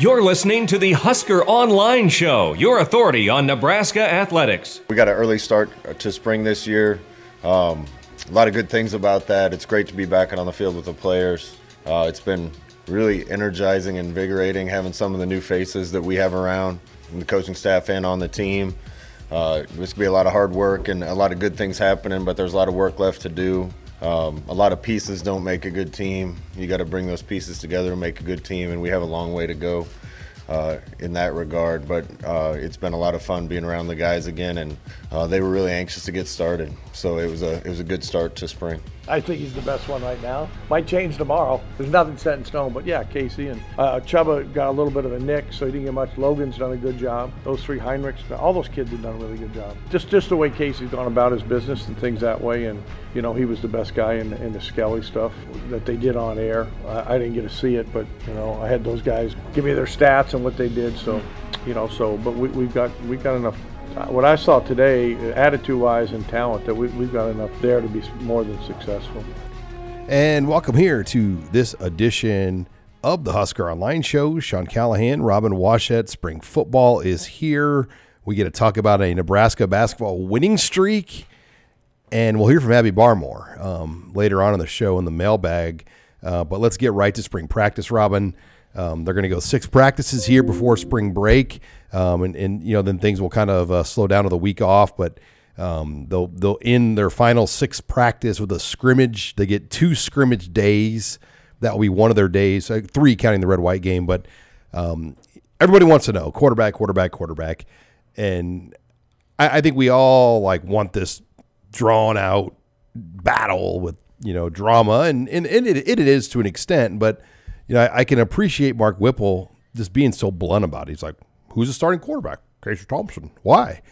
You're listening to the Husker Online Show, your authority on Nebraska athletics. We got an early start to spring this year. Um, a lot of good things about that. It's great to be back on the field with the players. Uh, it's been really energizing invigorating having some of the new faces that we have around, the coaching staff and on the team. Uh, it's going to be a lot of hard work and a lot of good things happening, but there's a lot of work left to do. Um, a lot of pieces don't make a good team. You got to bring those pieces together and make a good team, and we have a long way to go uh, in that regard. But uh, it's been a lot of fun being around the guys again, and uh, they were really anxious to get started. So it was a it was a good start to spring. I think he's the best one right now. Might change tomorrow. There's nothing set in stone, but yeah, Casey and uh, Chubba got a little bit of a nick, so he didn't get much. Logan's done a good job. Those three Heinrichs, all those kids have done a really good job. Just just the way Casey's gone about his business and things that way, and you know he was the best guy in, in the Skelly stuff that they did on air. I, I didn't get to see it, but you know I had those guys give me their stats and what they did. So you know, so but we, we've got we've got enough what I saw today, attitude-wise and talent, that we, we've got enough there to be more than successful. And welcome here to this edition of the Husker Online Show. Sean Callahan, Robin Washut, spring football is here. We get to talk about a Nebraska basketball winning streak. And we'll hear from Abby Barmore um, later on in the show in the mailbag. Uh, but let's get right to spring practice, Robin. Um, they're going to go six practices here before spring break, um, and, and you know then things will kind of uh, slow down to the week off. But um, they'll they'll end their final six practice with a scrimmage. They get two scrimmage days. That will be one of their days, uh, three counting the red white game. But um, everybody wants to know quarterback, quarterback, quarterback, and I, I think we all like want this drawn out battle with you know drama, and and, and it, it is to an extent, but you know I, I can appreciate Mark Whipple just being so blunt about it. He's like, "Who's the starting quarterback? Casey Thompson. Why?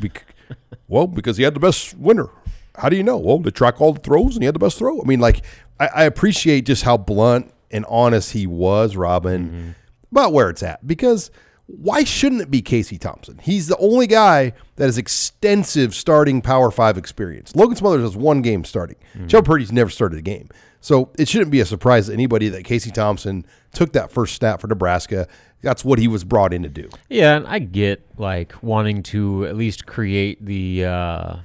Be- well, because he had the best winner. How do you know? Well, they track all the throws, and he had the best throw. I mean, like I, I appreciate just how blunt and honest he was, Robin, mm-hmm. about where it's at because why shouldn't it be Casey Thompson? He's the only guy that has extensive starting Power Five experience. Logan Smothers has one game starting. Mm-hmm. Joe Purdy's never started a game. So it shouldn't be a surprise to anybody that Casey Thompson took that first snap for Nebraska. That's what he was brought in to do. Yeah, and I get like wanting to at least create the uh, uh,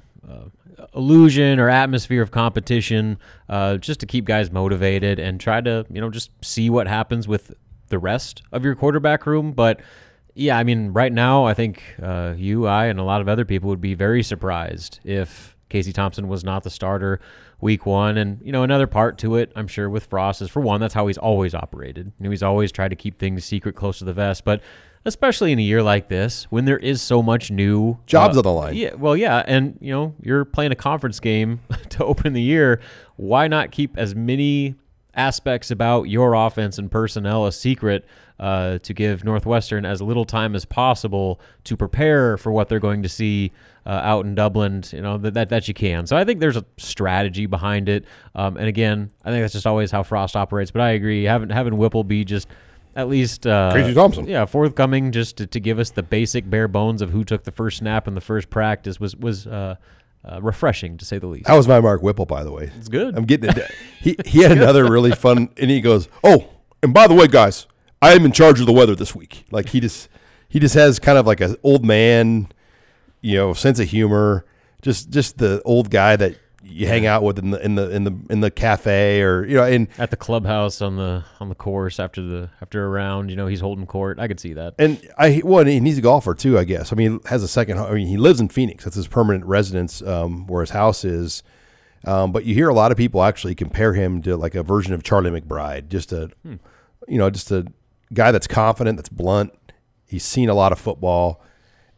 illusion or atmosphere of competition, uh, just to keep guys motivated and try to you know just see what happens with the rest of your quarterback room. But yeah, I mean, right now I think uh, you, I, and a lot of other people would be very surprised if Casey Thompson was not the starter week one. And, you know, another part to it, I'm sure, with Frost is for one, that's how he's always operated. You know, he's always tried to keep things secret close to the vest. But especially in a year like this, when there is so much new Jobs uh, on the line. Yeah, well, yeah. And, you know, you're playing a conference game to open the year. Why not keep as many aspects about your offense and personnel a secret uh, to give Northwestern as little time as possible to prepare for what they're going to see uh, out in Dublin, you know, that, that, that you can. So I think there's a strategy behind it. Um, and again, I think that's just always how Frost operates. But I agree, having, having Whipple be just at least uh, Casey Thompson. yeah, forthcoming just to, to give us the basic bare bones of who took the first snap in the first practice was was uh, refreshing to say the least. That was my Mark Whipple, by the way. It's good. I'm getting it. he he had another really fun, and he goes, "Oh, and by the way, guys, I am in charge of the weather this week." Like he just he just has kind of like an old man, you know, sense of humor. Just just the old guy that you hang out with in the in the in the in the cafe or you know and at the clubhouse on the on the course after the after a round. You know, he's holding court. I could see that. And I well, and he's a golfer too, I guess. I mean, he has a second. I mean, he lives in Phoenix. That's his permanent residence, um, where his house is. Um, but you hear a lot of people actually compare him to like a version of Charlie McBride, just a, you know, just a guy that's confident, that's blunt. He's seen a lot of football,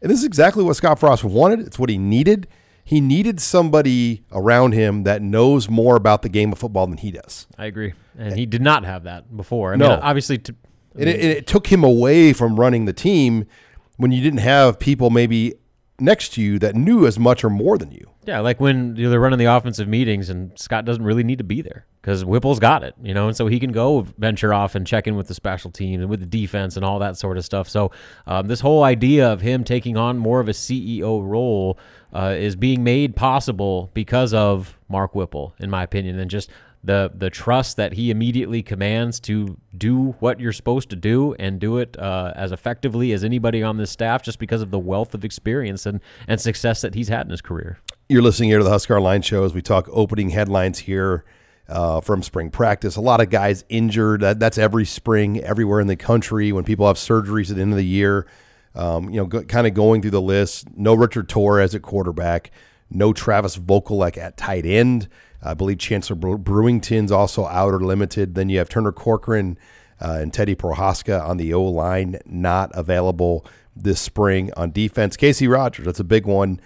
and this is exactly what Scott Frost wanted. It's what he needed. He needed somebody around him that knows more about the game of football than he does. I agree, and he did not have that before. I No. mean, obviously, to, I And it, mean, it took him away from running the team when you didn't have people maybe next to you that knew as much or more than you. Yeah, like when you know, they're running the offensive meetings and Scott doesn't really need to be there because Whipple's got it, you know, and so he can go venture off and check in with the special teams and with the defense and all that sort of stuff. So um, this whole idea of him taking on more of a CEO role uh, is being made possible because of Mark Whipple, in my opinion, and just the the trust that he immediately commands to do what you're supposed to do and do it uh, as effectively as anybody on this staff, just because of the wealth of experience and and success that he's had in his career. You're listening here to the Husker Line Show as we talk opening headlines here uh, from spring practice. A lot of guys injured. That, that's every spring, everywhere in the country when people have surgeries at the end of the year. Um, you know, go, kind of going through the list. No Richard Torres at quarterback. No Travis Vokolek at tight end. I believe Chancellor Brewington's also out or limited. Then you have Turner Corcoran uh, and Teddy Prochazka on the O line, not available this spring on defense. Casey Rogers, that's a big one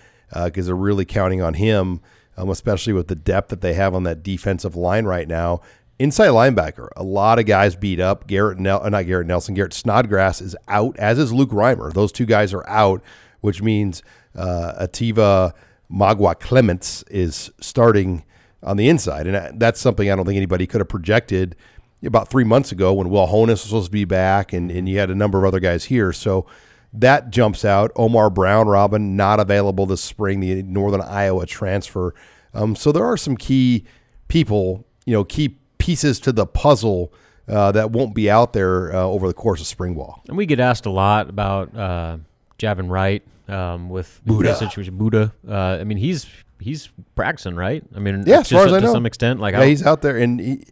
because they're really counting on him, um, especially with the depth that they have on that defensive line right now. Inside linebacker, a lot of guys beat up. Garrett, Nel- uh, not Garrett Nelson, Garrett Snodgrass is out, as is Luke Reimer. Those two guys are out, which means uh, Ativa Magua Clements is starting on the inside, and that's something I don't think anybody could have projected about three months ago when Will Honas was supposed to be back, and, and you had a number of other guys here. So that jumps out. Omar Brown, Robin, not available this spring, the Northern Iowa transfer. Um, so there are some key people, you know, key pieces to the puzzle uh, that won't be out there uh, over the course of spring ball. And we get asked a lot about uh, Javin Wright um, with Buddha. the situation. Buddha. Uh, I mean, he's he's practicing, right? I mean, Yeah, as far as to I know, some extent. Like, yeah, he's out there, and he,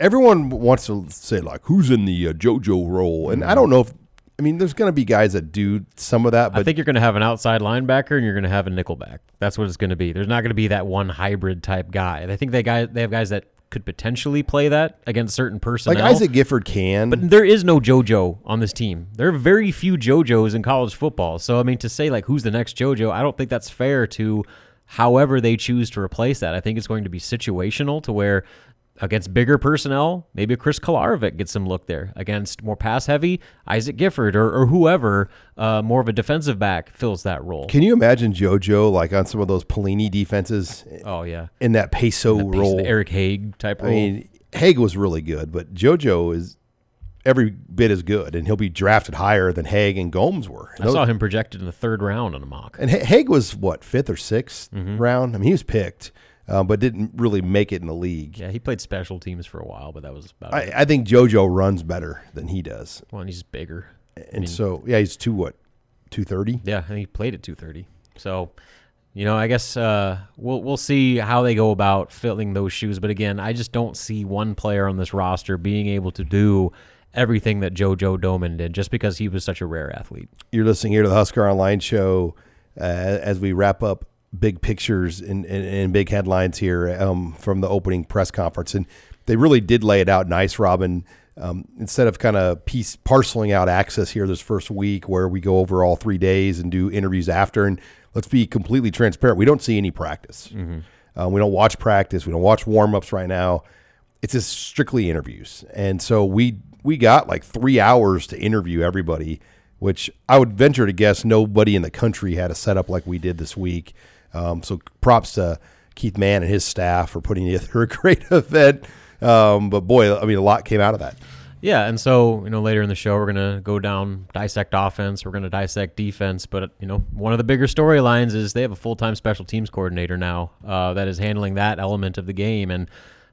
everyone wants to say like, who's in the uh, JoJo role? And I don't know if I mean, there's going to be guys that do some of that, but I think you're going to have an outside linebacker and you're going to have a nickelback. That's what it's going to be. There's not going to be that one hybrid type guy. I think they guys they have guys that could potentially play that against certain personnel. like Isaac Gifford can. But there is no JoJo on this team. There are very few JoJos in college football. So I mean, to say like who's the next JoJo, I don't think that's fair to however they choose to replace that. I think it's going to be situational to where against bigger personnel, maybe Chris Kolarevic gets some look there. Against more pass heavy, Isaac Gifford or, or whoever, uh, more of a defensive back fills that role. Can you imagine JoJo like on some of those Pelini defenses? Oh yeah, in that peso That role, Eric Haig type role. I mean, Haig was really good, but JoJo is every bit as good, and he'll be drafted higher than Haig and Gomes were. I saw him projected in the third round on a mock. And Ha- Haig was what fifth or 6th Mm-hmm. round. I mean, he was picked, uh, but didn't really make it in the league. Yeah, he played special teams for a while, but that was about it. I, I think JoJo runs better than he does, Well, and he's bigger. I and mean- so yeah, he's two what, two thirty. Yeah, and he played at 230. So, you know, I guess uh, we'll we'll see how they go about filling those shoes. But again, I just don't see one player on this roster being able to do everything that JoJo Domann did just because he was such a rare athlete. You're listening here to the Husker Online Show uh, as we wrap up big pictures and, and, and big headlines here um, from the opening press conference. And they really did lay it out nice, Robin. Um, instead of kind of piece parceling out access here this first week where we go over all three days and do interviews after. And let's be completely transparent. We don't see any practice. Uh, we don't watch practice. We don't watch warm ups right now. It's just strictly interviews. And so we we got like three hours to interview everybody, which I would venture to guess nobody in the country had a setup like we did this week. Um, so props to Keith Mann and his staff for putting together a great event. Um, but boy, I mean, a lot came out of that. Yeah, and so you know later in the show we're gonna go down dissect offense, we're gonna dissect defense, but you know one of the bigger storylines is they have a full time special teams coordinator now uh, that is handling that element of the game, and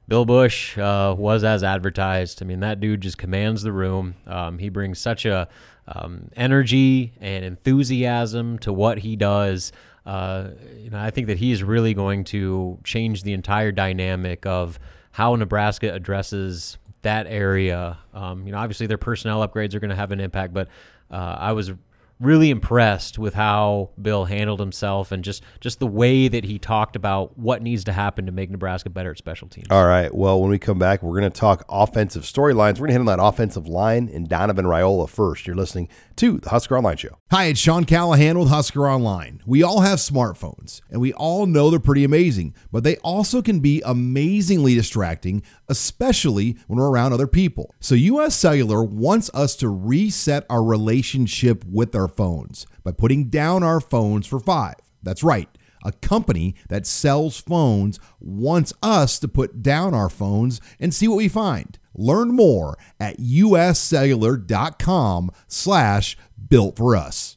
Bill Busch uh, was as advertised. I mean that dude just commands the room. Um, he brings such a um, energy and enthusiasm to what he does. Uh, you know, I think that he is really going to change the entire dynamic of how Nebraska addresses that area. Um, you know, obviously their personnel upgrades are going to have an impact, but uh, I was really impressed with how Bill handled himself and just just the way that he talked about what needs to happen to make Nebraska better at special teams. All right. Well, when we come back, we're going to talk offensive storylines. We're going to hit on that offensive line and Donovan Raiola first. You're listening to the Husker Online Show. Hi, it's Sean Callahan with Husker Online. We all have smartphones, and we all know they're pretty amazing, but they also can be amazingly distracting, especially when we're around other people. So, US Cellular wants us to reset our relationship with our phones by putting down our phones for five. That's right. A company that sells phones wants us to put down our phones and see what we find. Learn more at uscellular.com slash built for us.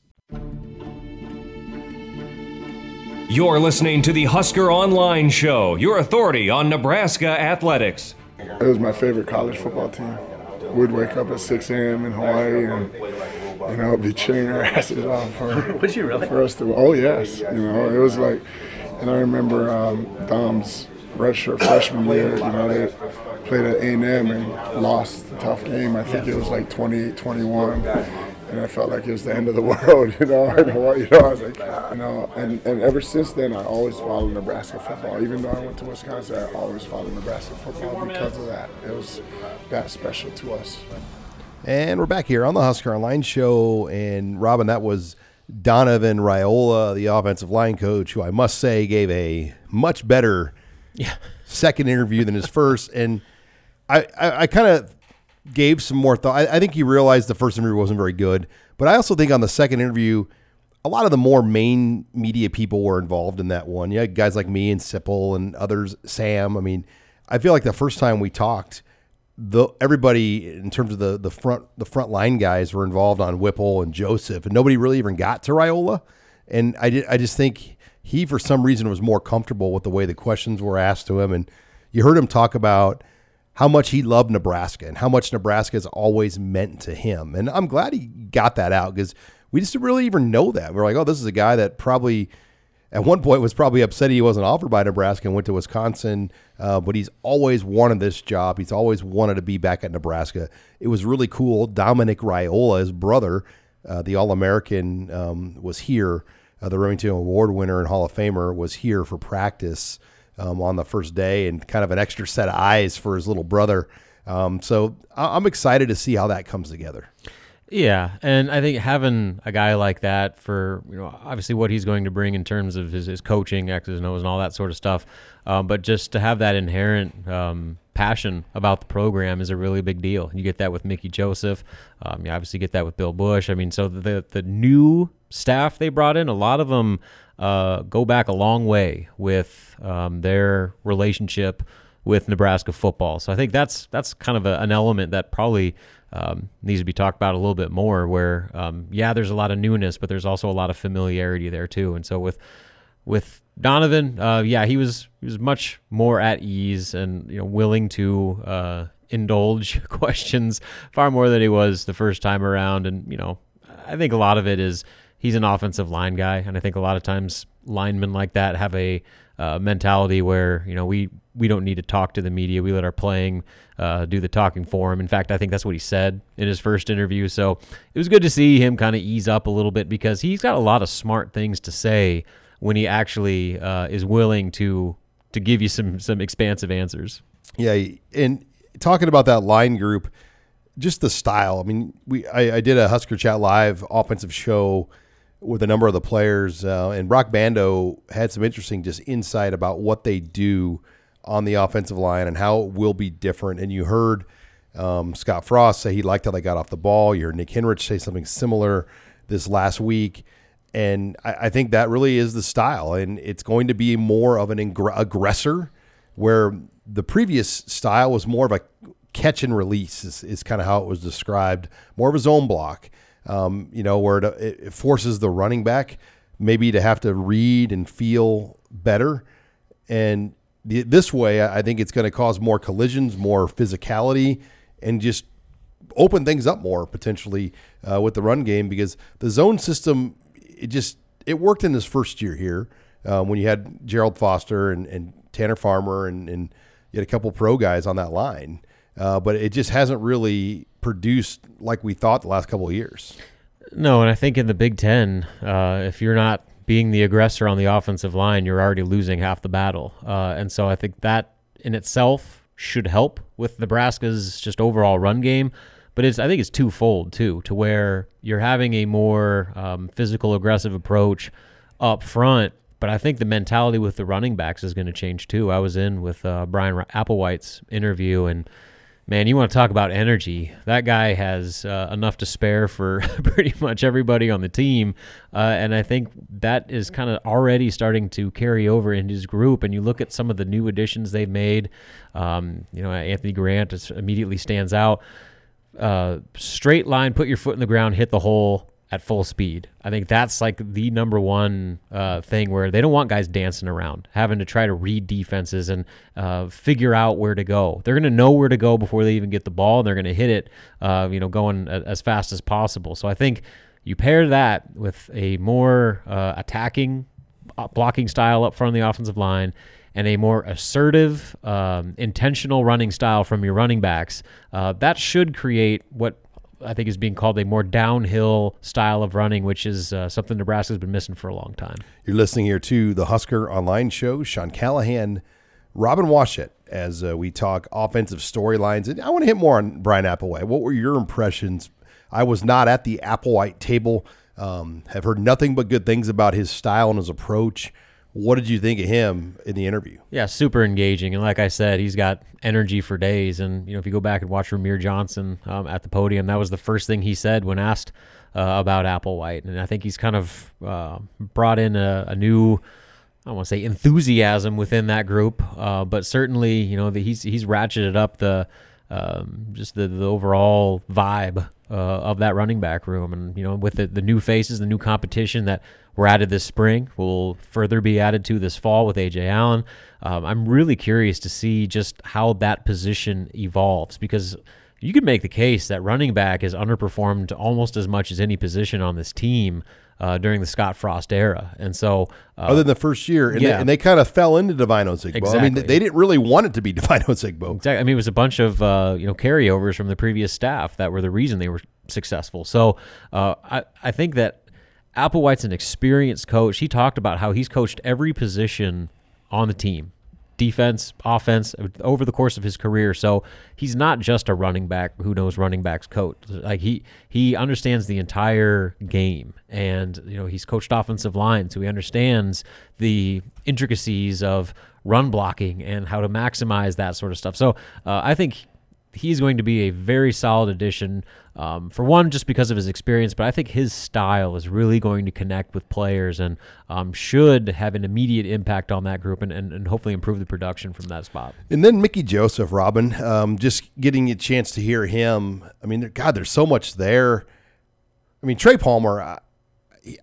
You're listening to the Husker Online Show, your authority on Nebraska athletics. It was my favorite college football team. We'd wake up at 6 a.m. in Hawaii and, you know, be cheering our asses off for, Would you really? for us to, oh, yes. You know, it was like, and I remember um, Dom's redshirt freshman year, you know, they played at A&M and lost a tough game. I think it was like 28-21 and I felt like it was the end of the world, you know. I know, you know, I was like, you know, and, and ever since then, I always followed Nebraska football. Even though I went to Wisconsin, I always followed Nebraska football because of that. It was that special to us. And we're back here on the Husker Online Show. And Robin, that was Donovan Raiola, the offensive line coach, who I must say gave a much better yeah. second interview than his first. And I, I, I kind of gave some more thought. I, I, think he realized the first interview wasn't very good, but I also think on the second interview, a lot of the more main media people were involved in that one. Yeah, guys like me and Sipple and others, Sam. I mean, I feel like the first time we talked, the everybody in terms of the the front the front line guys were involved on Whipple and Joseph, and nobody really even got to Raiola. And I did, I just think he for some reason was more comfortable with the way the questions were asked to him, and you heard him talk about how much he loved Nebraska and how much Nebraska has always meant to him. And I'm glad he got that out because we just didn't really even know that. We're like, oh, this is a guy that probably at one point was probably upset he wasn't offered by Nebraska and went to Wisconsin, uh, but he's always wanted this job. He's always wanted to be back at Nebraska. It was really cool. Dominic Raiola, his brother, uh, the All American, um, was here. Uh, the Remington Award winner and Hall of Famer was here for practice um, on the first day and kind of an extra set of eyes for his little brother. Um, so I'm excited to see how that comes together. Yeah, and I think having a guy like that for you know obviously what he's going to bring in terms of his, his coaching, X's and O's, and all that sort of stuff, um, but just to have that inherent um, passion about the program is a really big deal. You get that with Mickey Joseph, um, you obviously get that with Bill Busch. I mean, so the the new staff they brought in, a lot of them uh, go back a long way with um, their relationship with Nebraska football. So I think that's that's kind of a, an element that probably um, needs to be talked about a little bit more. Where um, yeah, there's a lot of newness, but there's also a lot of familiarity there too. And so with with Donovan, uh, yeah, he was he was much more at ease and you know willing to uh, indulge questions far more than he was the first time around. And you know, I think a lot of it is he's an offensive line guy, and I think a lot of times linemen like that have a uh, mentality where you know we we don't need to talk to the media. We let our playing uh, do the talking for him. In fact, I think that's what he said in his first interview. So it was good to see him kind of ease up a little bit because he's got a lot of smart things to say when he actually uh, is willing to to give you some some expansive answers. Yeah, and talking about that line group, just the style. I mean, we I, I did a Husker Chat Live offensive show with a number of the players, uh, and Brock Bando had some interesting just insight about what they do on the offensive line and how it will be different. And you heard um, Scott Frost say he liked how they got off the ball. You heard Nick Henrich say something similar this last week. And I, I think that really is the style. And it's going to be more of an aggressor, where the previous style was more of a catch and release, is, is kind of how it was described, more of a zone block um, you know, where it, it forces the running back maybe to have to read and feel better. And this way, I think it's going to cause more collisions, more physicality, and just open things up more potentially uh, with the run game because the zone system it just it worked in his first year here um, when you had Gerald Foster and, and Tanner Farmer and, and you had a couple pro guys on that line, uh, but it just hasn't really produced like we thought the last couple of years. No, and I think in the Big Ten, uh, if you're not being the aggressor on the offensive line, you're already losing half the battle. Uh, and so I think that in itself should help with Nebraska's just overall run game. But it's I think it's twofold too, to where you're having a more um, physical, aggressive approach up front. But I think the mentality with the running backs is going to change too. I was in with uh, Bryan Applewhite's interview and man, you want to talk about energy. That guy has uh, enough to spare for pretty much everybody on the team. Uh, and I think that is kind of already starting to carry over in his group. And you look at some of the new additions they've made. Um, you know, Anthony Grant immediately stands out. Uh, straight line, put your foot in the ground, hit the hole at full speed. I think that's like the number one uh, thing where they don't want guys dancing around, having to try to read defenses and uh, figure out where to go. They're going to know where to go before they even get the ball, and they're going to hit it, uh, you know, going as fast as possible. So I think you pair that with a more uh, attacking uh, blocking style up front of the offensive line and a more assertive, um, intentional running style from your running backs, uh, that should create what I think is being called a more downhill style of running, which is uh, something Nebraska's been missing for a long time. You're listening here to the Husker Online Show. Sean Callahan, Robin Washut, as uh, we talk offensive storylines. And I want to hit more on Bryan Applewhite. What were your impressions? I was not at the Applewhite table. Um, have heard nothing but good things about his style and his approach. What did you think of him in the interview? Yeah, super engaging, and like I said, he's got energy for days. And you know, if you go back and watch Rahmir Johnson um, at the podium, that was the first thing he said when asked uh, about Applewhite, and I think he's kind of uh, brought in a, a new. I don't want to say enthusiasm within that group, uh, but certainly, you know, the, he's he's ratcheted up the um, just the, the overall vibe uh, of that running back room. And, you know, with the, the new faces, the new competition that were added this spring, will further be added to this fall with Ajay Allen. Um, I'm really curious to see just how that position evolves because you could make the case that running back has underperformed almost as much as any position on this team uh, during the Scott Frost era. And so, uh, other than the first year, and, yeah. they, and they kind of fell into Devine Ozigbo. Exactly. I mean, they didn't really want it to be Devine Ozigbo. Exactly. I mean, it was a bunch of uh, you know carryovers from the previous staff that were the reason they were successful. So, uh, I I think that Applewhite's an experienced coach. He talked about how he's coached every position on the team defense, offense over the course of his career. So he's not just a running back who knows running backs coach. Like he he understands the entire game, and you know he's coached offensive line, so he understands the intricacies of run blocking and how to maximize that sort of stuff. So uh, I think he's going to be a very solid addition. Um, for one, just because of his experience, but I think his style is really going to connect with players and um, should have an immediate impact on that group and, and, and, hopefully improve the production from that spot. And then Mickey Joseph, Robin, um, just getting a chance to hear him. I mean, God, there's so much there. I mean, Trey Palmer, I,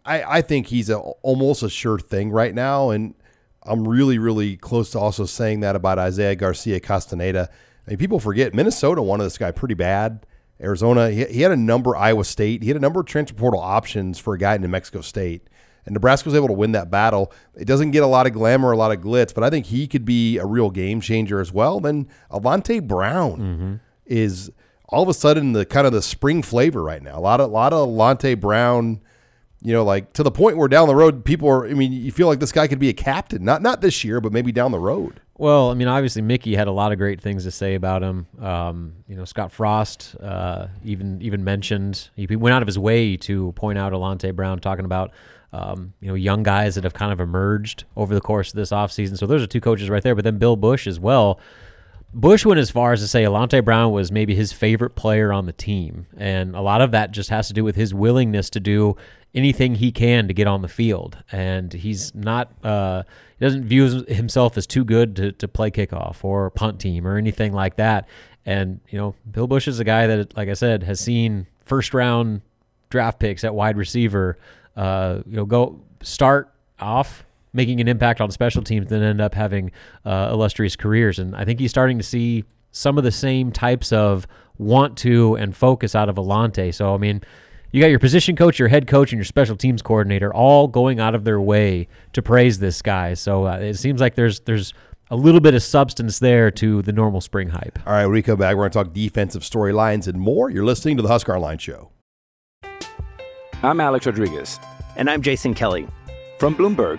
I, think he's a, almost a sure thing right now. And I'm really, really close to also saying that about Isaiah Garcia Castaneda. I mean, people forget Minnesota wanted this guy pretty bad. Arizona, he, he had a number. Iowa State, he had a number of transfer portal options for a guy in New Mexico State, and Nebraska was able to win that battle. It doesn't get a lot of glamour, a lot of glitz, but I think he could be a real game changer as well. Then Alante Brown mm-hmm. is all of a sudden the kind of the spring flavor right now. A lot of a lot of Alante Brown you know, like to the point where down the road, people are. I mean, you feel like this guy could be a captain, not not this year, but maybe down the road. Well, I mean, obviously Mickey had a lot of great things to say about him. Um, you know, Scott Frost uh, even even mentioned he went out of his way to point out Alante Brown talking about um, you know young guys that have kind of emerged over the course of this offseason. So those are two coaches right there. But then Bill Busch as well. Busch went as far as to say Alante Brown was maybe his favorite player on the team, and a lot of that just has to do with his willingness to do anything he can to get on the field. And he's not, uh, he doesn't view himself as too good to, to play kickoff or punt team or anything like that. And, you know, Bill Busch is a guy that, like I said, has seen first round draft picks at wide receiver, uh, you know, go start off making an impact on special teams, then end up having uh, illustrious careers. And I think he's starting to see some of the same types of want to and focus out of Alante. So, I mean, you got your position coach, your head coach, and your special teams coordinator all going out of their way to praise this guy. So uh, it seems like there's there's a little bit of substance there to the normal spring hype. All right, when we come back, we're going to talk defensive storylines and more. You're listening to the Husker Online Show. I'm Alex Rodriguez. And I'm Jason Kelly. From Bloomberg,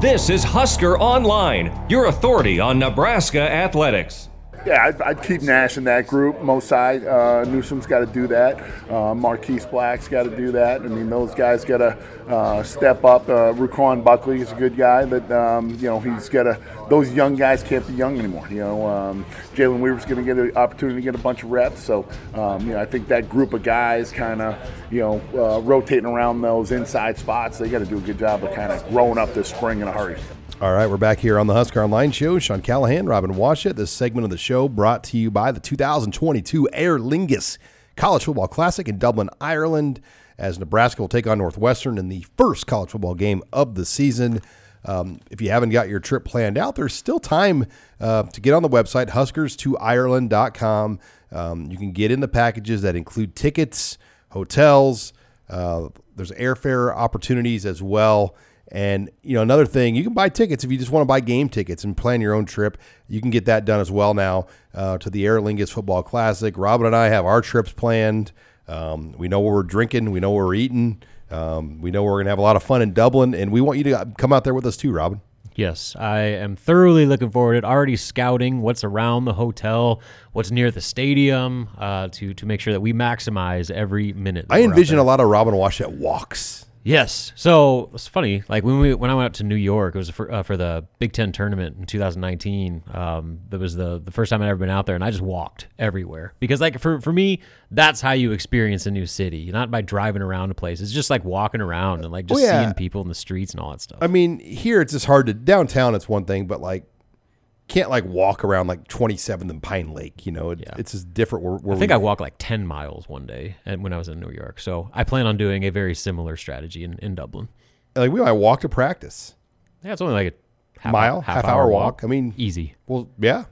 This is Husker Online, your authority on Nebraska athletics. Yeah, I'd, I'd keep Nash in that group. Masai, uh, Newsome's got to do that. Uh, Marquise Black's got to do that. I mean, those guys got to uh, step up. Uh, Ruquan Buckley is a good guy, but um, you know he's got to. Those young guys can't be young anymore. You know, um, Jalen Weaver's going to get an opportunity to get a bunch of reps. So, um, you know, I think that group of guys kind of, you know, uh, rotating around those inside spots. They got to do a good job of kind of growing up this spring in a hurry. All right, we're back here on the Husker Online Show. Sean Callahan, Robin Washut. This segment of the show brought to you by the 2022 Aer Lingus College Football Classic in Dublin, Ireland, as Nebraska will take on Northwestern in the first college football game of the season. Um, if you haven't got your trip planned out, there's still time uh, to get on the website, huskers2ireland.com. Um, you can get in the packages that include tickets, hotels, uh, there's airfare opportunities as well. And you know another thing, you can buy tickets if you just want to buy game tickets and plan your own trip. You can get that done as well now uh, to the Aer Lingus Football Classic. Robin and I have our trips planned. Um, we know where we're drinking. We know where we're eating. Um, we know we're gonna have a lot of fun in Dublin, and we want you to come out there with us too, Robin. Yes, I am thoroughly looking forward to it. Already scouting what's around the hotel, what's near the stadium, uh, to to make sure that we maximize every minute. I envision a lot of Robin Washut walks. Yes. So it's funny. Like when we when I went out to New York, it was for, uh, for the Big Ten tournament in 2019. Um, that was the the first time I'd ever been out there, and I just walked everywhere because like for for me, that's how you experience a new city. Not by driving around a place. It's just like walking around and like just Oh, yeah. seeing people in the streets and all that stuff. I mean, here it's just hard to downtown. It's one thing, but like can't like walk around like 27th and Pine Lake. You know, it, it's just different. Where, where I think I walked like 10 miles one day and when I was in New York. So I plan on doing a very similar strategy in, in Dublin. like we might walk to practice. Yeah, it's only like a half mile, hour, half, hour, walk. I mean, easy. Well, yeah,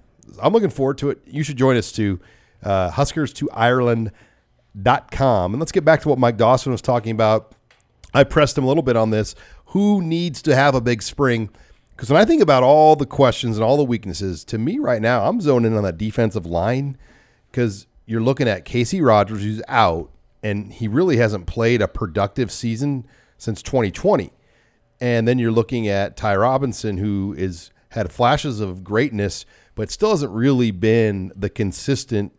I'm looking forward to it. You should join us to uh, Huskers to Ireland.com. And let's get back to what Mike Dawson was talking about. I pressed him a little bit on this. Who needs to have a big spring? Because when I think about all the questions and all the weaknesses, to me right now, I'm zoning in on that defensive line because you're looking at Casey Rogers, who's out, and he really hasn't played a productive season since 2020. And then you're looking at Ty Robinson, who is had flashes of greatness, but still hasn't really been the consistent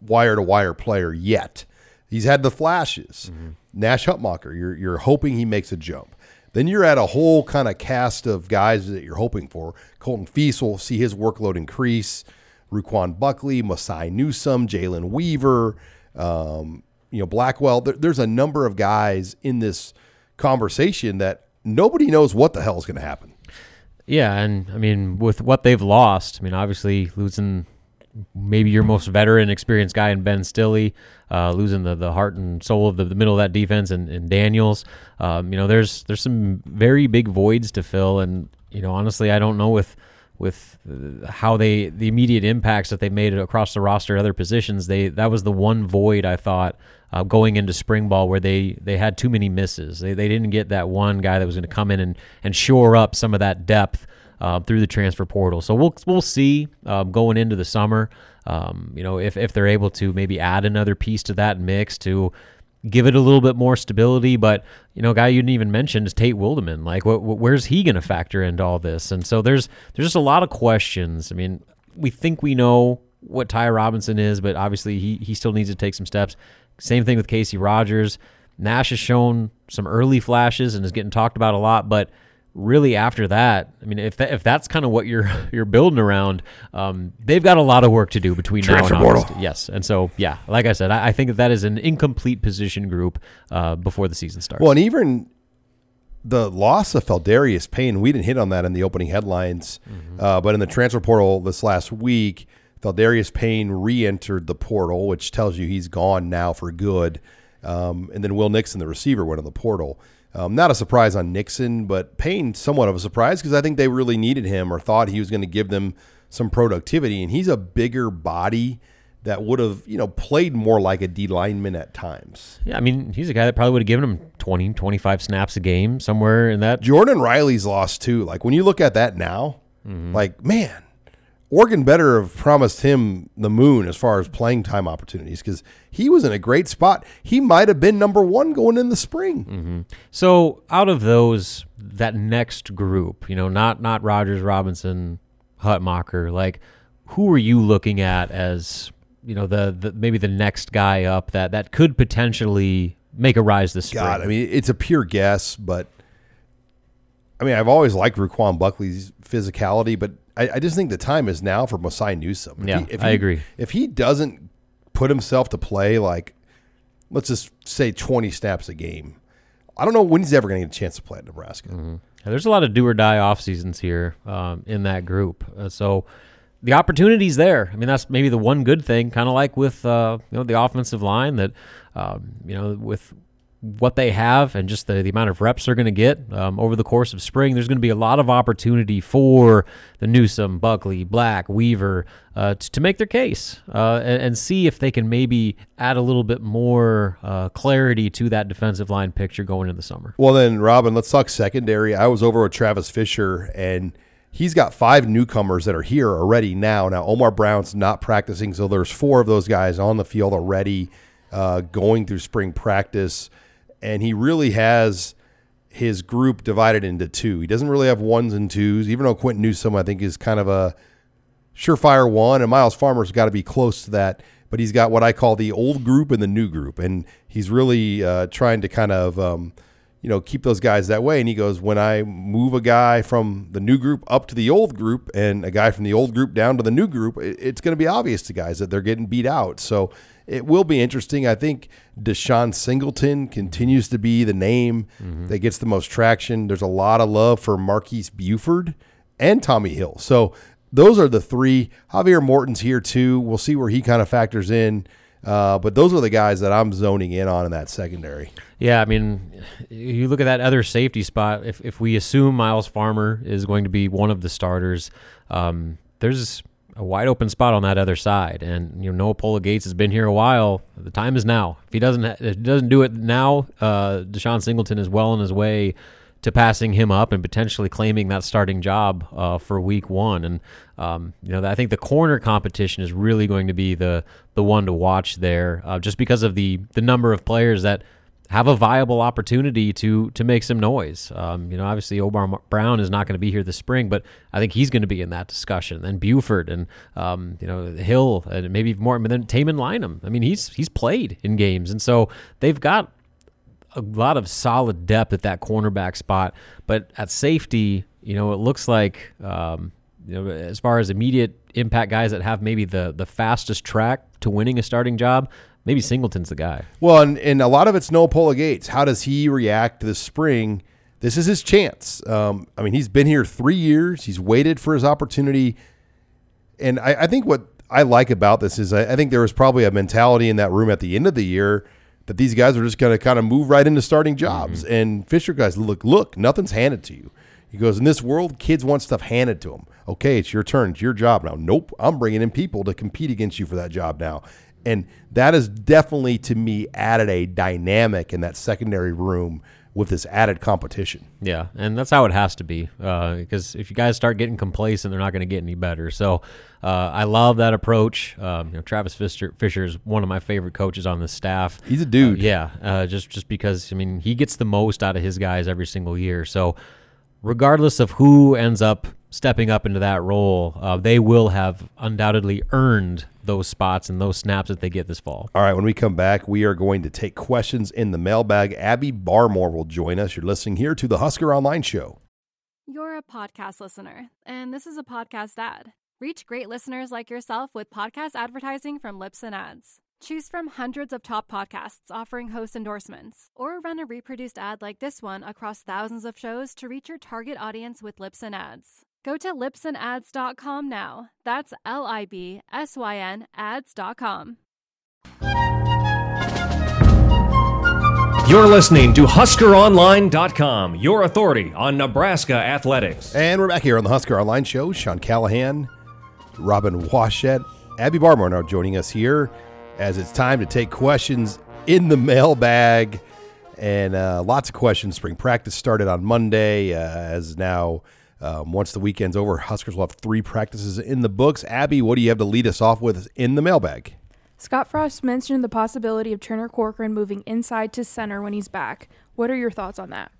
wire to wire player yet. He's had the flashes. Mm-hmm. Nash Hutmacher, you're you're hoping he makes a jump. Then you're at a whole kind of cast of guys that you're hoping for. Colton Feist will see his workload increase. Ruquan Buckley, Masai Newsome, Jalen Weaver, um, you know Blackwell. There, there's a number of guys in this conversation that nobody knows what the hell is going to happen. Yeah, and I mean, with what they've lost, I mean, obviously losing maybe your most veteran, experienced guy in Ben Stille, uh, losing the, the heart and soul of the, the middle of that defense and, and Daniels. Um, you know, there's there's some very big voids to fill, and you know, honestly, I don't know with with uh, how they the immediate impacts that they made across the roster, other positions. They that was the one void I thought uh, going into spring ball where they they had too many misses. They they didn't get that one guy that was going to come in and and shore up some of that depth uh, through the transfer portal. So we'll we'll see um, going into the summer. Um, you know, if if they're able to maybe add another piece to that mix to give it a little bit more stability. But you know, guy you didn't even mention is Tate Wildeman. Like, where's he going to factor into all this? And so there's there's just a lot of questions. I mean, we think we know what Ty Robinson is, but obviously he he still needs to take some steps. Same thing with Casey Rogers. Nash has shown some early flashes and is getting talked about a lot, but really after that, I mean, if that, if that's kind of what you're you're building around, um, they've got a lot of work to do between Transfer now and. August. Yes, and so yeah, like I said, I, I think that that is an incomplete position group uh, before the season starts. Well, and even the loss of Pheldarius Payne, we didn't hit on that in the opening headlines, uh, but in the transfer portal this last week, Pheldarius Payne re-entered the portal, which tells you he's gone now for good. Um, and then Will Nixon, the receiver, went in the portal. Um, not a surprise on Nixon, but Payne somewhat of a surprise because I think they really needed him or thought he was going to give them some productivity. And he's a bigger body that would have, you know, played more like a D lineman at times. Yeah, I mean, he's a guy that probably would have given him 20, 25 snaps a game somewhere in that. Jordan Riley's lost too. Like when you look at that now, Mm-hmm. like, man, Oregon better have promised him the moon as far as playing time opportunities because he was in a great spot. He might have been number one going in the spring. Mm-hmm. So out of those, that next group, you know, not not Rogers, Robinson, Hutmacher, like who are you looking at as you know the, the maybe the next guy up that that could potentially make a rise this spring? God, I mean, it's a pure guess, but I mean, I've always liked Ruquan Buckley's physicality, but I, I just think the time is now for Masai Newsome. If Yeah, I agree. If he doesn't put himself to play like, let's just say twenty snaps a game, I don't know when he's ever going to get a chance to play at Nebraska. Yeah, There's a lot of do or die off seasons here um, in that group, uh, so the opportunity's there. I mean, that's maybe the one good thing, kind of like with uh, you know the offensive line that um, you know with what they have and just the, the amount of reps they're going to get um, over the course of spring. There's going to be a lot of opportunity for the Newsome, Buckley, Black, Weaver uh, to, to make their case uh, and, and see if they can maybe add a little bit more uh, clarity to that defensive line picture going into the summer. Well, then, Robin, let's talk secondary. I was over with Travis Fisher, and he's got five newcomers that are here already now. Now, Omar Brown's not practicing, so there's four of those guys on the field already uh, going through spring practice. And he really has his group divided into two. He doesn't really have ones and twos, even though Quinton Newsome, I think, is kind of a surefire one, and Myles Farmer's got to be close to that. But he's got what I call the old group and the new group, and he's really uh, trying to kind of, um, you know, keep those guys that way. And he goes, when I move a guy from the new group up to the old group, and a guy from the old group down to the new group, it's going to be obvious to guys that they're getting beat out. So it will be interesting. I think DeShon Singleton continues to be the name mm-hmm. that gets the most traction. There's a lot of love for Marquise Buford and Tommy Hill. So those are the three. Javier Morton's here too. We'll see where he kind of factors in. Uh, but those are the guys that I'm zoning in on in that secondary. Yeah, I mean, you look at that other safety spot. If if we assume Myles Farmer is going to be one of the starters, um, there's a wide open spot on that other side. And you know, Noa Pola-Gates has been here a while. The time is now. If he doesn't if he doesn't do it now, uh, DeShon Singleton is well on his way to passing him up and potentially claiming that starting job uh, for week one. And um, you know, I think the corner competition is really going to be the the one to watch there, uh, just because of the the number of players that have a viable opportunity to to make some noise. Um, you know, obviously Omar Brown is not going to be here this spring, but I think he's going to be in that discussion. And Buford and um, you know Hill and maybe more. But then Tamon Lynum. I mean, he's he's played in games, and so they've got a lot of solid depth at that cornerback spot. But at safety, you know, it looks like um, you know as far as immediate impact guys that have maybe the the fastest track to winning a starting job. Maybe Singleton's the guy. Well, and, and a lot of it's Noa Pola-Gates. How does he react this spring? This is his chance. Um, I mean, he's been here three years. He's waited for his opportunity. And I, I think what I like about this is I, I think there was probably a mentality in that room at the end of the year that these guys are just going to kind of move right into starting mm-hmm. jobs. And Fisher guys, look, look, nothing's handed to you. He goes, in this world, kids want stuff handed to them. Okay, it's your turn. It's your job now. Nope, I'm bringing in people to compete against you for that job now. And that has definitely, to me, added a dynamic in that secondary room with this added competition. Yeah, and that's how it has to be. Uh, because if you guys start getting complacent, they're not going to get any better. So uh, I love that approach. Um, you know, Travis Fisher, Fisher is one of my favorite coaches on the staff. He's a dude. Uh, yeah, uh, just just because I mean he gets the most out of his guys every single year. So regardless of who ends up stepping up into that role, uh, they will have undoubtedly earned those spots and those snaps that they get this fall. All right, when we come back, we are going to take questions in the mailbag. Abby Barmore will join us. You're listening here to the Husker Online Show. You're a podcast listener, and this is a podcast ad. Reach great listeners like yourself with podcast advertising from Libsyn Ads. Choose from hundreds of top podcasts offering host endorsements, or run a reproduced ad like this one across thousands of shows to reach your target audience with Libsyn Ads. Go to libsynads.com now. That's L I B S Y N ads.com. You're listening to HuskerOnline.com, your authority on Nebraska athletics. And we're back here on the Husker Online Show. Sean Callahan, Robin Washut, Abby Barmore now joining us here as it's time to take questions in the mailbag. And uh, lots of questions. Spring practice started on Monday. Uh, as now, um, once the weekend's over, Huskers will have three practices in the books. Abby, what do you have to lead us off with in the mailbag? Scott Frost mentioned the possibility of Turner Corcoran moving inside to center when he's back. What are your thoughts on that?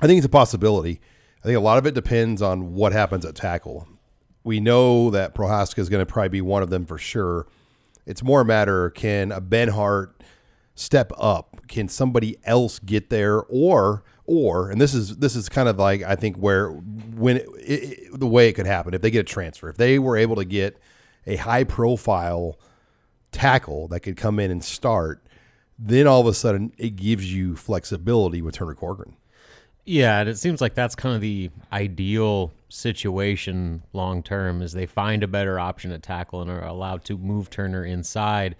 I think it's a possibility. I think a lot of it depends on what happens at tackle. We know that Prochazka is going to probably be one of them for sure. It's more a matter can a Benhart step up? Can somebody else get there, or or and this is this is kind of like I think where when it, it, the way it could happen if they get a transfer, if they were able to get a high profile tackle that could come in and start, then all of a sudden it gives you flexibility with Turner Corcoran. Yeah, and it seems like that's kind of the ideal situation long term is they find a better option at tackle and are allowed to move Turner inside.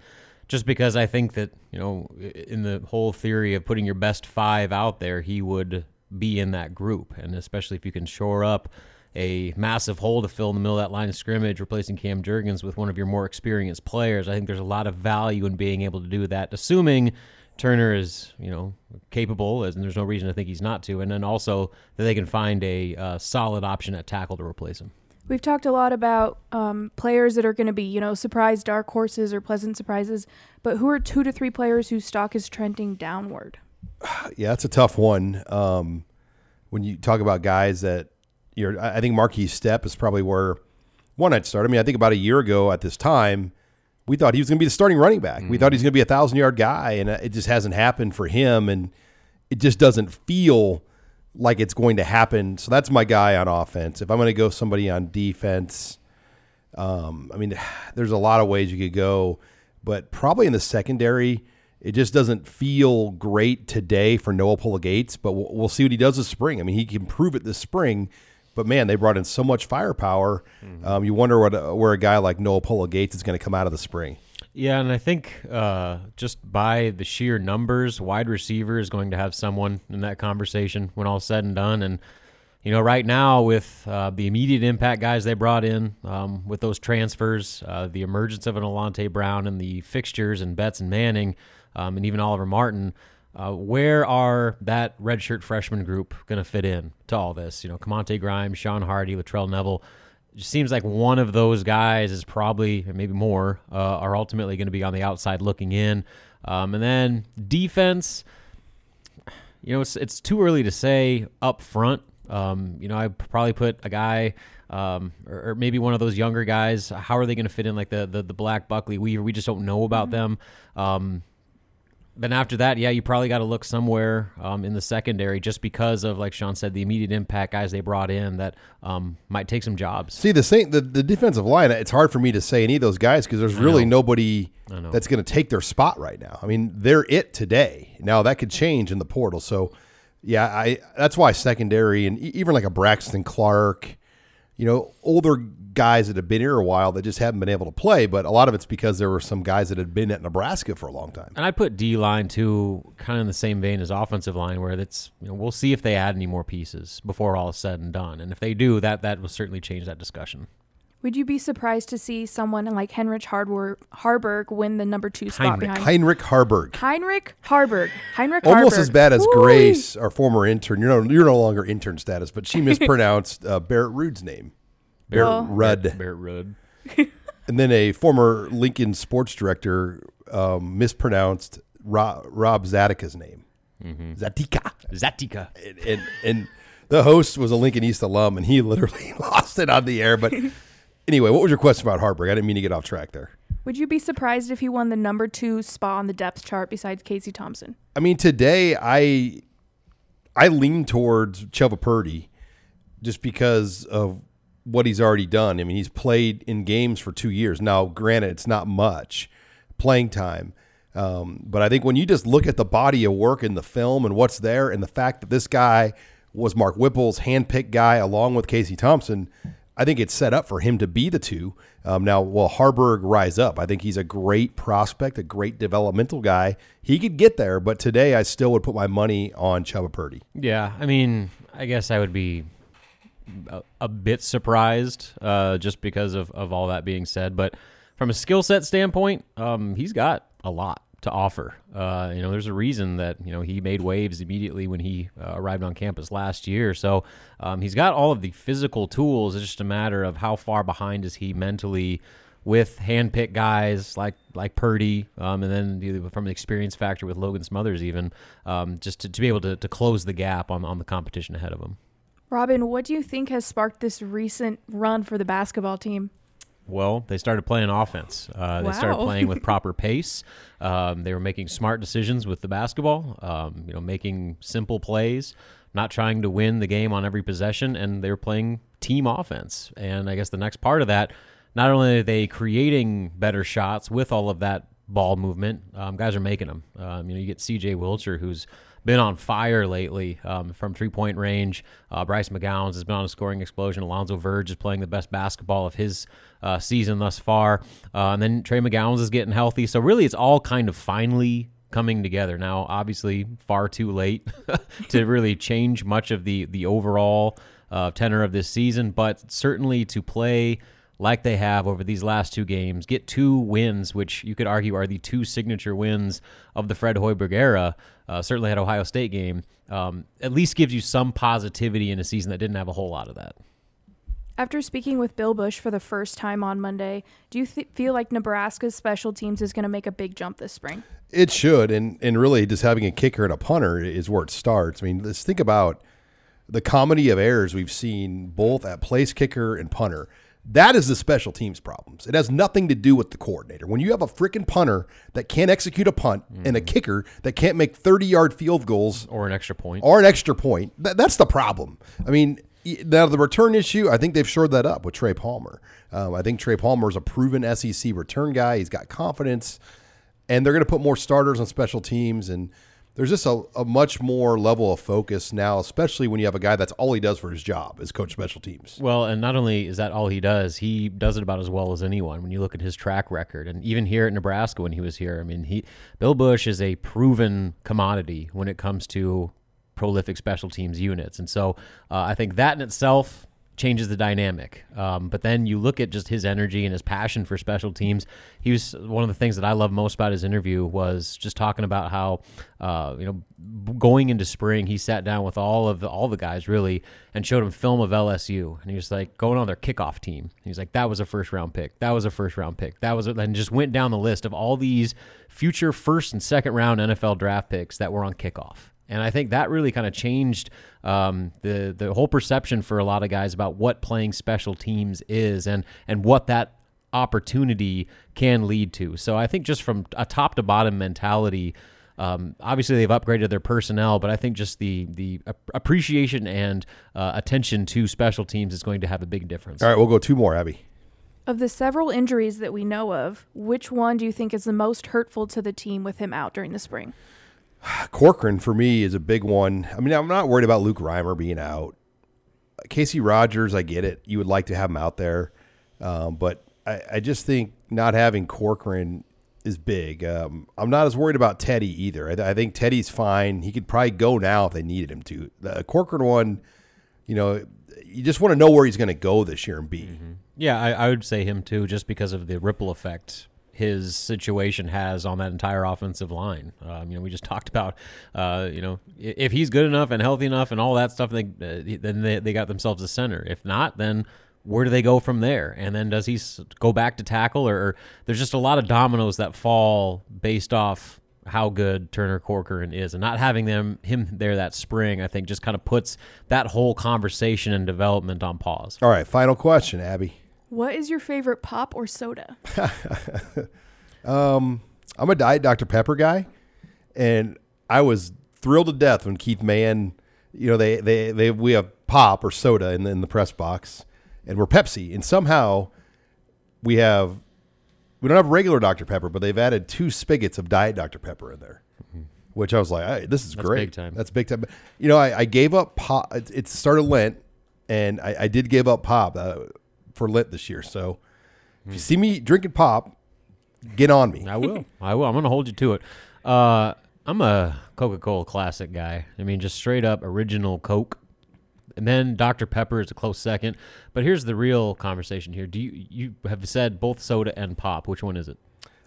Just because I think that, you know, in the whole theory of putting your best five out there, he would be in that group. And especially if you can shore up a massive hole to fill in the middle of that line of scrimmage, replacing Cam Jurgens with one of your more experienced players. I think there's a lot of value in being able to do that, assuming Turner is, you know, capable, and there's no reason to think he's not to, and then also that they can find a uh, solid option at tackle to replace him. We've talked a lot about um, players that are going to be, you know, surprise dark horses or pleasant surprises, but who are two to three players whose stock is trending downward? Yeah, that's a tough one. Um, when you talk about guys that you're, I think Markese Stepp is probably where one I'd start. I mean, I think about a year ago at this time, we thought he was going to be the starting running back. Mm-hmm. We thought he's going to be a thousand yard guy, and uh, it just hasn't happened for him, and it just doesn't feel like it's going to happen. So that's my guy on offense. If I'm going to go somebody on defense, um, I mean, there's a lot of ways you could go, but probably in the secondary, it just doesn't feel great today for Noa Pola-Gates. But we'll, we'll see what he does this spring. I mean, he can prove it this spring. But man, they brought in so much firepower. Mm-hmm. Um, you wonder what uh, where a guy like Noa Pola-Gates is going to come out of the spring. Yeah, and I think uh, just by the sheer numbers, wide receiver is going to have someone in that conversation when all said and done. And you know, right now with uh, the immediate impact guys they brought in, um, with those transfers, uh, the emergence of an Alante Brown, and the fixtures and Betts and Manning, um, and even Oliver Martin. Uh, where are that redshirt freshman group going to fit in to all this? You know, Ka'Montae Grimes, Sean Hardy, Latrell Neville. It seems like one of those guys is probably, maybe more, uh, are ultimately going to be on the outside looking in. Um, and then defense, you know, it's, it's too early to say up front. Um, you know, I probably put a guy um, or, or, maybe one of those younger guys. How are they going to fit in like the, the, the Black Buckley Weaver? We just don't know about mm-hmm. them. Then after that, yeah, you probably got to look somewhere um, in the secondary just because of, like Sean said, the immediate impact guys they brought in that um, might take some jobs. See, the same the, the defensive line. It's hard for me to say any of those guys because there's really nobody that's going to take their spot right now. I mean, they're it today. Now that could change in the portal. So, yeah, I that's why secondary and even like a Braxton Clark, you know, older guys that have been here a while that just haven't been able to play, but a lot of it's because there were some guys that had been at Nebraska for a long time. And I put D line too, kind of in the same vein as offensive line, where it's you know we'll see if they add any more pieces before all is said and done, and if they do, that that will certainly change that discussion. Would you be surprised to see someone like Heinrich Hardwar- Haarberg win the number two spot Heinrich. behind Heinrich Haarberg? Heinrich Haarberg. Heinrich Almost Haarberg. as bad as Woo-wee. Grace, our former intern. You're no, you're no longer intern status, but she mispronounced uh, Barrett Ruud's name. Barrett Well- Rudd. Barrett Rudd. and then a former Lincoln sports director um, mispronounced Rob, Rob Zatika's name. Zatika. Zatika. And, and, and the host was a Lincoln East alum, and he literally lost it on the air. But anyway, what was your question about Haarberg? I didn't mean to get off track there. Would you be surprised if he won the number two spot on the depth chart besides Casey Thompson? I mean, today I I lean towards Chubba Purdy just because of what he's already done. I mean, he's played in games for two years. Now, granted, it's not much playing time. Um, but I think when you just look at the body of work in the film and what's there, and the fact that this guy was Mark Whipple's handpicked guy along with Casey Thompson, I think it's set up for him to be the two. Um, now, will Haarberg rise up? I think he's a great prospect, a great developmental guy. He could get there, but today I still would put my money on Chubba Purdy. Yeah, I mean, I guess I would be a, a bit surprised uh, just because of, of all that being said. But from a skill set standpoint, um, he's got a lot to offer. Uh, you know, there's a reason that you know he made waves immediately when he uh, arrived on campus last year. So um, he's got all of the physical tools. It's just a matter of how far behind is he mentally with handpicked guys like like Purdy, um, and then from the experience factor with Logan Smothers, even um, just to, to be able to, to close the gap on, on the competition ahead of him. Robin, what do you think has sparked this recent run for the basketball team? Well, they started playing offense. Uh, Wow. They started playing with proper pace. Um, they were making smart decisions with the basketball. Um, you know, making simple plays, not trying to win the game on every possession, and they were playing team offense. And I guess the next part of that, not only are they creating better shots with all of that ball movement, um, guys are making them. Um, you know, you get C.J. Wilcher, who's been on fire lately um, from three point range. Uh, Bryce McGowens has been on a scoring explosion. Alonzo Verge is playing the best basketball of his uh, season thus far. Uh, and then Trey McGowens is getting healthy. So really, it's all kind of finally coming together. Now, obviously, far too late to really change much of the the overall uh, tenor of this season, but certainly to play like they have over these last two games, get two wins, which you could argue are the two signature wins of the Fred Hoiberg era, uh, certainly at Ohio State game, um, at least gives you some positivity in a season that didn't have a whole lot of that. After speaking with Bill Busch for the first time on Monday, do you th- feel like Nebraska's special teams is going to make a big jump this spring? It should, and and really, just having a kicker and a punter is where it starts. I mean, let's think about the comedy of errors we've seen both at place kicker and punter. That is the special teams problems. It has nothing to do with the coordinator. When you have a freaking punter that can't execute a punt and a kicker that can't make 30 yard field goals or an extra point or an extra point, that, that's the problem. I mean, now the return issue, I think they've shored that up with Trey Palmer. Um, I think Trey Palmer is a proven SEC return guy. He's got confidence, and they're going to put more starters on special teams and there's just a, a much more level of focus now, especially when you have a guy that's all he does for his job is coach special teams. Well, and not only is that all he does, he does it about as well as anyone. When you look at his track record, and even here at Nebraska when he was here, I mean, he Bill Busch is a proven commodity when it comes to prolific special teams units, and so uh, I think that in itself changes the dynamic. Um, but then you look at just his energy and his passion for special teams. He was one of the things that I love most about his interview was just talking about how, uh, you know, going into spring, he sat down with all of the, all the guys really and showed them film of LSU, and he was like going on their kickoff team. He's like, that was a first round pick. That was a first round pick. That was, a, and just went down the list of all these future first and second round NFL draft picks that were on kickoff. And I think that really kind of changed um, the the whole perception for a lot of guys about what playing special teams is and and what that opportunity can lead to. So I think just from a top to bottom mentality, um, obviously they've upgraded their personnel, but I think just the the appreciation and uh, attention to special teams is going to have a big difference. All right, we'll go two more, Abby. Of the several injuries that we know of, which one do you think is the most hurtful to the team with him out during the spring? Corcoran for me is a big one. I mean, I'm not worried about Luke Reimer being out. Casey Rogers, I get it. You would like to have him out there, um, but I, I just think not having Corcoran is big. Um, I'm not as worried about Teddy either. I, I think Teddy's fine. He could probably go now if they needed him to. The Corcoran one, you know, you just want to know where he's going to go this year and be. Yeah, I, I would say him too, just because of the ripple effect his situation has on that entire offensive line. Um, you know, we just talked about, uh, you know, if he's good enough and healthy enough and all that stuff, they, uh, then they, they got themselves a center. If not, then where do they go from there? And then does he go back to tackle, or, or there's just a lot of dominoes that fall based off how good Turner Corcoran is, and not having them him there that spring, I think, just kind of puts that whole conversation and development on pause. All right, final question, Abby. What is your favorite pop or soda? Um, I'm a Diet Dr. Pepper guy, and I was thrilled to death when Keith Mann, you know, they they, they we have pop or soda in the, in the press box, and we're Pepsi, and somehow we have we don't have regular Dr. Pepper, but they've added two spigots of Diet Dr. Pepper in there. Which I was like, hey, this is great. That's great. big time. That's big time. You know, I, I gave up pop. It, it started Lent, and I, I did give up pop. Uh, for lit this year. So if you see me drinking pop, get on me. I will. I will. I'm going to hold you to it. Uh, I'm a Coca Cola Classic guy. I mean, just straight up original Coke. And then Dr. Pepper is a close second. But here's the real conversation here. Do you you have said both soda and pop? Which one is it?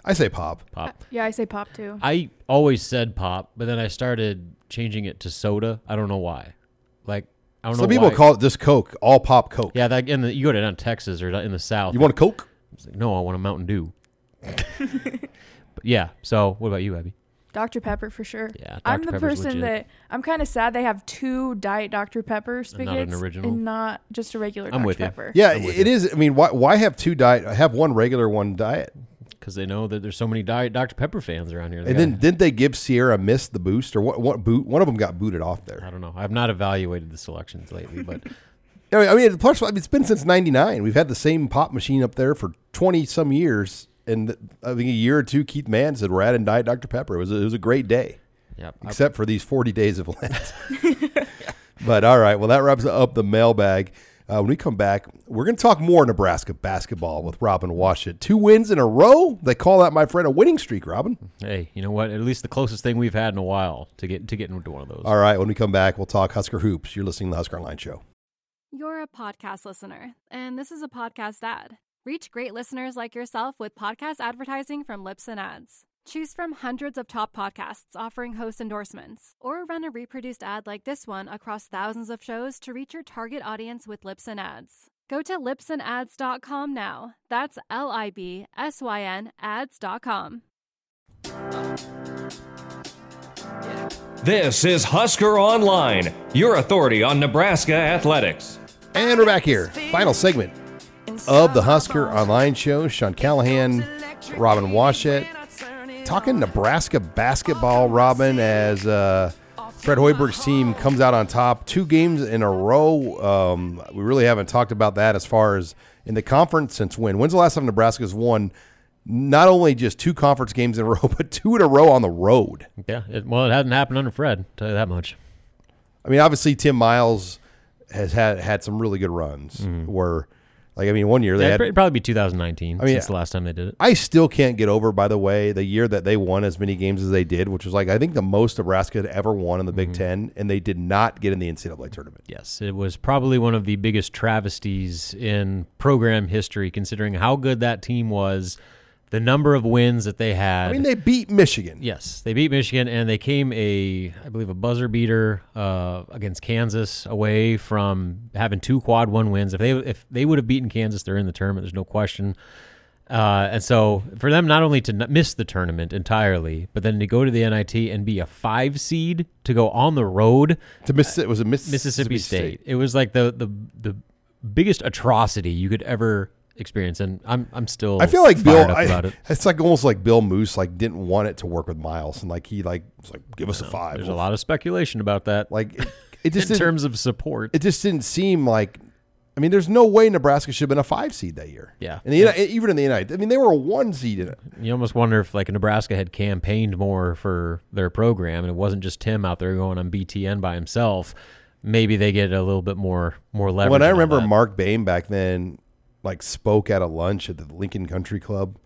I say pop. Pop. Yeah, I say pop too. I always said pop, but then I started changing it to soda. I don't know why. Like I don't Some know. people why. call it just Coke, all pop Coke. Yeah, that in the, you go to down Texas or in the South. You want a Coke? It's like, no, I want a Mountain Dew. but yeah. So what about you, Abby? Dr. Pepper for sure. Yeah, I'm the Pepper's person legit. that I'm kind of sad they have two Diet Dr. Pepper And spigots not an original? and not just a regular I'm Dr. with you. Pepper. Yeah, it is. I mean, why why have two diet? Have one regular, one diet. Because they know that there's so many Diet Dr. Pepper fans around here. They And then gotta- didn't they give Sierra Mist the boost or what? What boot? One of them got booted off there. I don't know. I've not evaluated the selections lately, but I mean, plus, I mean, it's been since '99. We've had the same pop machine up there for 20 some years, and I think a year or two, Keith Mann said we're adding Diet Dr Pepper. It was a, it was a great day. Yep. Except for these 40 days of Lent. but all right, well, that wraps up the mailbag. Uh, when we come back, we're going to talk more Nebraska basketball with Robin Washut. Two wins in a row. They call that, my friend, a winning streak. Robin. hey, you know what? At least the closest thing we've had in a while to get to get into one of those. All right, when we come back, we'll talk Husker hoops. You're listening to the Husker Online Show. You're a podcast listener, and this is a podcast ad. Reach great listeners like yourself with podcast advertising from Libsyn Ads. Choose from hundreds of top podcasts offering host endorsements, or run a reproduced ad like this one across thousands of shows to reach your target audience with Libsyn Ads. Go to libsynads.com now. That's L I B S Y N ads.com. This is Husker Online, your authority on Nebraska athletics. And we're back here. Final segment of the Husker Online Show. Sean Callahan, Robin Washut, talking Nebraska basketball. Robin, as uh, Fred Hoiberg's team comes out on top, two games in a row. Um, we really haven't talked about that as far as in the conference since when. When's the last time Nebraska's won? Not only just two conference games in a row, but two in a row on the road. Yeah. It, well, it hasn't happened under Fred. Tell you that much. I mean, obviously Tim Miles has had had some really good runs. Where, like, I mean, one year they Yeah, had it'd probably be 2019. I mean, since the last time they did it. I still can't get over, by the way, the year that they won as many games as they did, which was like I think the most Nebraska had ever won in the Big mm-hmm. Ten, and they did not get in the NCAA tournament. Yes, it was probably one of the biggest travesties in program history, considering how good that team was, the number of wins that they had. I mean, they beat Michigan. Yes, they beat Michigan, and they came a, I believe, a buzzer beater uh, against Kansas away from having two quad one wins. If they if they would have beaten Kansas, they're in the tournament. There's no question. Uh, and so for them not only to n- miss the tournament entirely, but then to go to the NIT and be a five seed to go on the road to miss it was a Mississippi, Mississippi State. State. It was like the the the biggest atrocity you could ever experience, and I'm I'm still I feel like Bill. I, it. It's like almost like Bill Moos like didn't want it to work with Miles, and like he like was like give us a five. There's a lot of speculation about that. Like it, it just in terms of support. It just didn't seem like. I mean, there's no way Nebraska should have been a five seed that year. Yeah. and the, Uni- even in the United, I mean, they were a one seed in it. You almost wonder if like Nebraska had campaigned more for their program, and it wasn't just Tim out there going on BTN by himself. Maybe they get a little bit more more leverage. When I remember. Mark Bain back then, like spoke at a lunch at the Lincoln Country Club,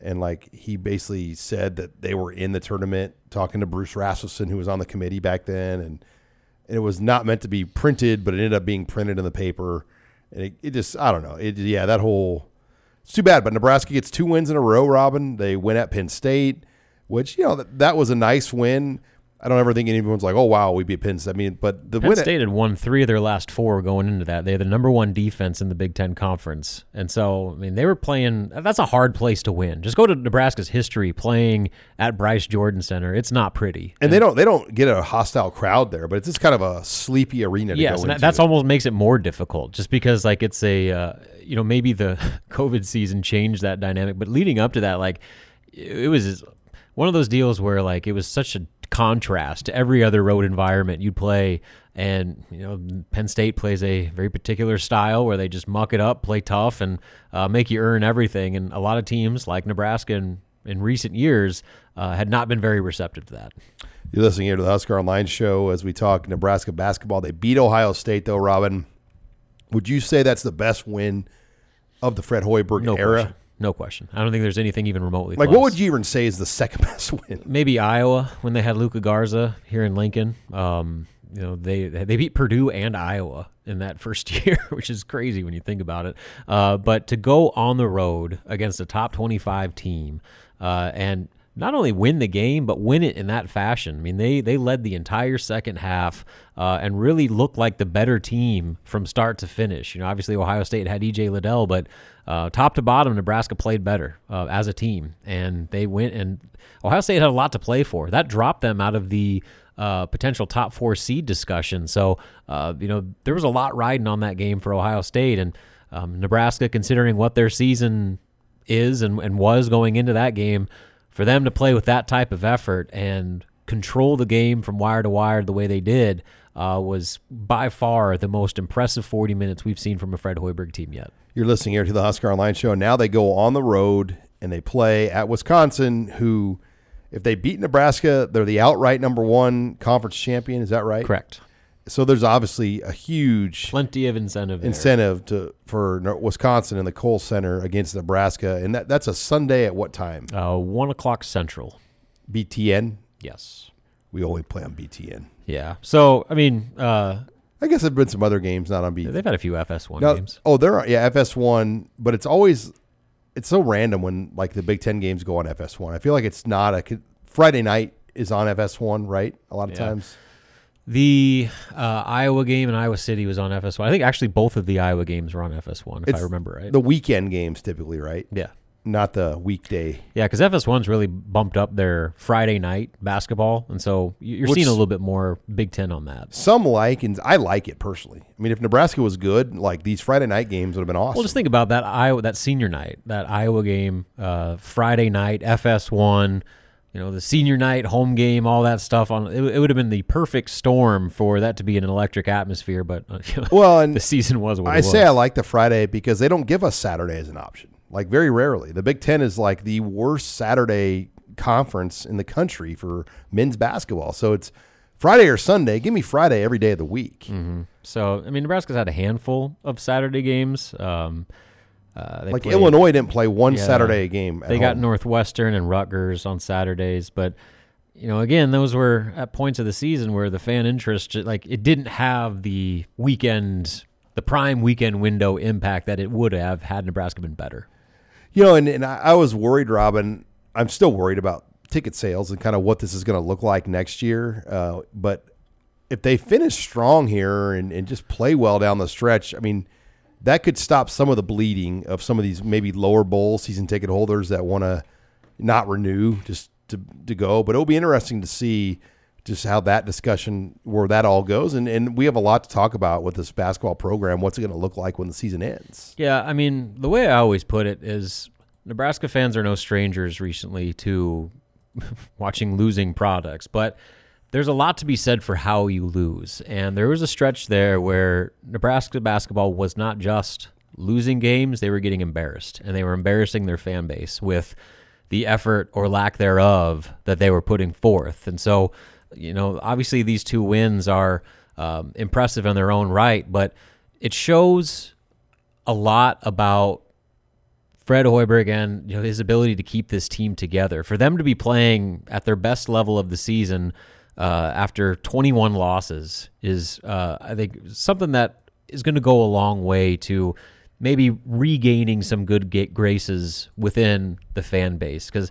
and like he basically said that they were in the tournament, talking to Bruce Rasmussen, who was on the committee back then, and, and it was not meant to be printed, but it ended up being printed in the paper, and it, it just I don't know, it yeah that whole it's too bad, but Nebraska gets two wins in a row. Robin, they win at Penn State, which you know that, that was a nice win. I don't ever think anyone's like, oh wow, we beat Penn State. I mean, but the Penn win at- State had won three of their last four going into that. They had the number one defense in the Big Ten Conference, and so I mean they were playing. That's a hard place to win. Just go to Nebraska's history playing at Bryce Jordan Center. It's not pretty. and they don't they don't get a hostile crowd there, but it's just kind of a sleepy arena. To yes, go and into. that's almost makes it more difficult, just because like it's a uh, you know maybe the COVID season changed that dynamic, but leading up to that, like it was one of those deals where like it was such a contrast to every other road environment you'd play. And you know, Penn State plays a very particular style where they just muck it up, play tough, and uh, make you earn everything. And a lot of teams like Nebraska in, in recent years uh, had not been very receptive to that. You're listening here to the Husker Online Show as we talk Nebraska basketball. They beat Ohio State, though, Robin. Would you say that's the best win of the Fred Hoiberg No era. question. No question. I don't think there's anything even remotely Like, close. what would you even say is the second best win? Maybe Iowa when they had Luka Garza here in Lincoln. Um, you know, they they beat Purdue and Iowa in that first year, which is crazy when you think about it. Uh, but to go on the road against a top 25 team uh, and not only win the game, but win it in that fashion. I mean, they they led the entire second half uh, and really looked like the better team from start to finish. You know, obviously Ohio State had EJ Liddell, but uh, top to bottom, Nebraska played better uh, as a team, and they went. And Ohio State had a lot to play for. That dropped them out of the uh, potential top four seed discussion. So, uh, you know, there was a lot riding on that game for Ohio State and um, Nebraska, considering what their season is and, and was going into that game, for them to play with that type of effort and control the game from wire to wire the way they did uh, was by far the most impressive 40 minutes we've seen from a Fred Hoiberg team yet. You're listening here to the Husker Online Show. Now they go on the road and they play at Wisconsin, who, if they beat Nebraska, they're the outright number one conference champion. Is that right? Correct. So there's obviously a huge plenty of incentive there. incentive to for Wisconsin in the Kohl Center against Nebraska, and that that's a Sunday at what time? Uh, one o'clock Central. BTN. Yes. We only play on BTN. Yeah. So I mean, uh, I guess there've been some other games not on BTN. they've had a few FS1 No- games. Oh, there are yeah FS1, but it's always it's so random when like the Big Ten games go on FS1. I feel like it's not a Friday night is on FS1, right? A lot of Yeah. times. The uh, Iowa game in Iowa City was on FS1. I think actually both of the Iowa games were on FS1, if It's I remember right. The weekend games typically, right? Yeah. Not the weekday. Yeah, because FS1's really bumped up their Friday night basketball, and so you- you're Which- seeing a little bit more Big Ten on that. Some like, and I like it personally. I mean, if Nebraska was good, like these Friday night games would have been awesome. Well, just think about that Iowa, that senior night, that Iowa game, uh, Friday night, FS1. You know, the senior night home game, all that stuff. On it, it would have been the perfect storm for that to be an electric atmosphere. But uh, well, and the season was what I it say. I like the Friday because they don't give us Saturday as an option. Like very rarely, the Big Ten is like the worst Saturday conference in the country for men's basketball. So it's Friday or Sunday. Give me Friday every day of the week. Mhm. So I mean, Nebraska's had a handful of Saturday games. Um, uh, Like played- Illinois didn't play one Saturday game at They got. Northwestern and Rutgers on Saturdays, but you know, again, those were at points of the season where the fan interest, like, it didn't have the weekend, the prime weekend window impact that it would have had Nebraska been better. You know, and, and I, I was worried, Robin. I'm still worried about ticket sales and kind of what this is going to look like next year. Uh, but if they finish strong here and, and just play well down the stretch, I mean, that could stop some of the bleeding of some of these maybe lower bowl season ticket holders that want to not renew just to, to go. But it'll be interesting to see just how that discussion, where that all goes. And, and we have a lot to talk about with this basketball program. What's it going to look like when the season ends? Yeah, I mean, the way I always put it is Nebraska fans are no strangers recently to watching losing products, but there's a lot to be said for how you lose. And there was a stretch there where Nebraska basketball was not just losing games, they were getting embarrassed, and they were embarrassing their fan base with the effort or lack thereof that they were putting forth. And so, you know, obviously these two wins are um, impressive in their own right, but it shows a lot about Fred Hoiberg and you know his ability to keep this team together. For them to be playing at their best level of the season uh, after 21 losses is, uh, I think, something that is going to go a long way to maybe regaining some good graces within the fan base because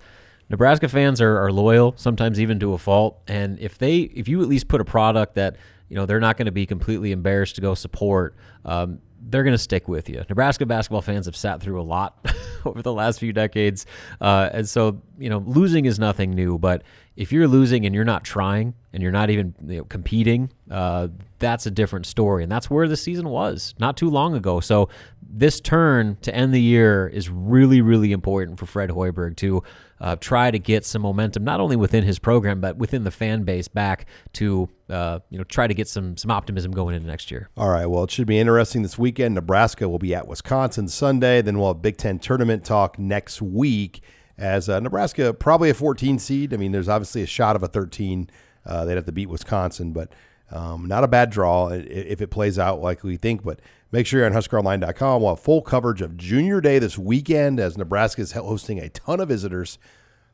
Nebraska fans are, are loyal, sometimes even to a fault. And if they, if you at least put a product that you know they're not going to be completely embarrassed to go support, um, they're going to stick with you. Nebraska basketball fans have sat through a lot over the last few decades, uh, and so you know losing is nothing new. But if you're losing and you're not trying and you're not even you know, competing, uh, that's a different story, and that's where the season was not too long ago. So this turn to end the year is really, really important for Fred Hoiberg to uh, try to get some momentum, not only within his program but within the fan base, back to uh, you know try to get some some optimism going into next year. All right. Well, it should be interesting this weekend. Nebraska will be at Wisconsin Sunday. Then we'll have Big Ten tournament talk next week. As uh, Nebraska probably a 14 seed. I mean, there's obviously a shot of a 13. Uh, they'd have to beat Wisconsin, but um, not a bad draw if it plays out like we think. But Make sure you're on HuskerOnline.com. We'll have full coverage of Junior Day this weekend as Nebraska is hosting a ton of visitors.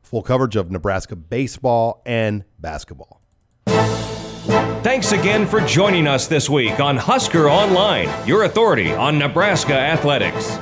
Full coverage of Nebraska baseball and basketball. Thanks again for joining us this week on Husker Online, your authority on Nebraska athletics.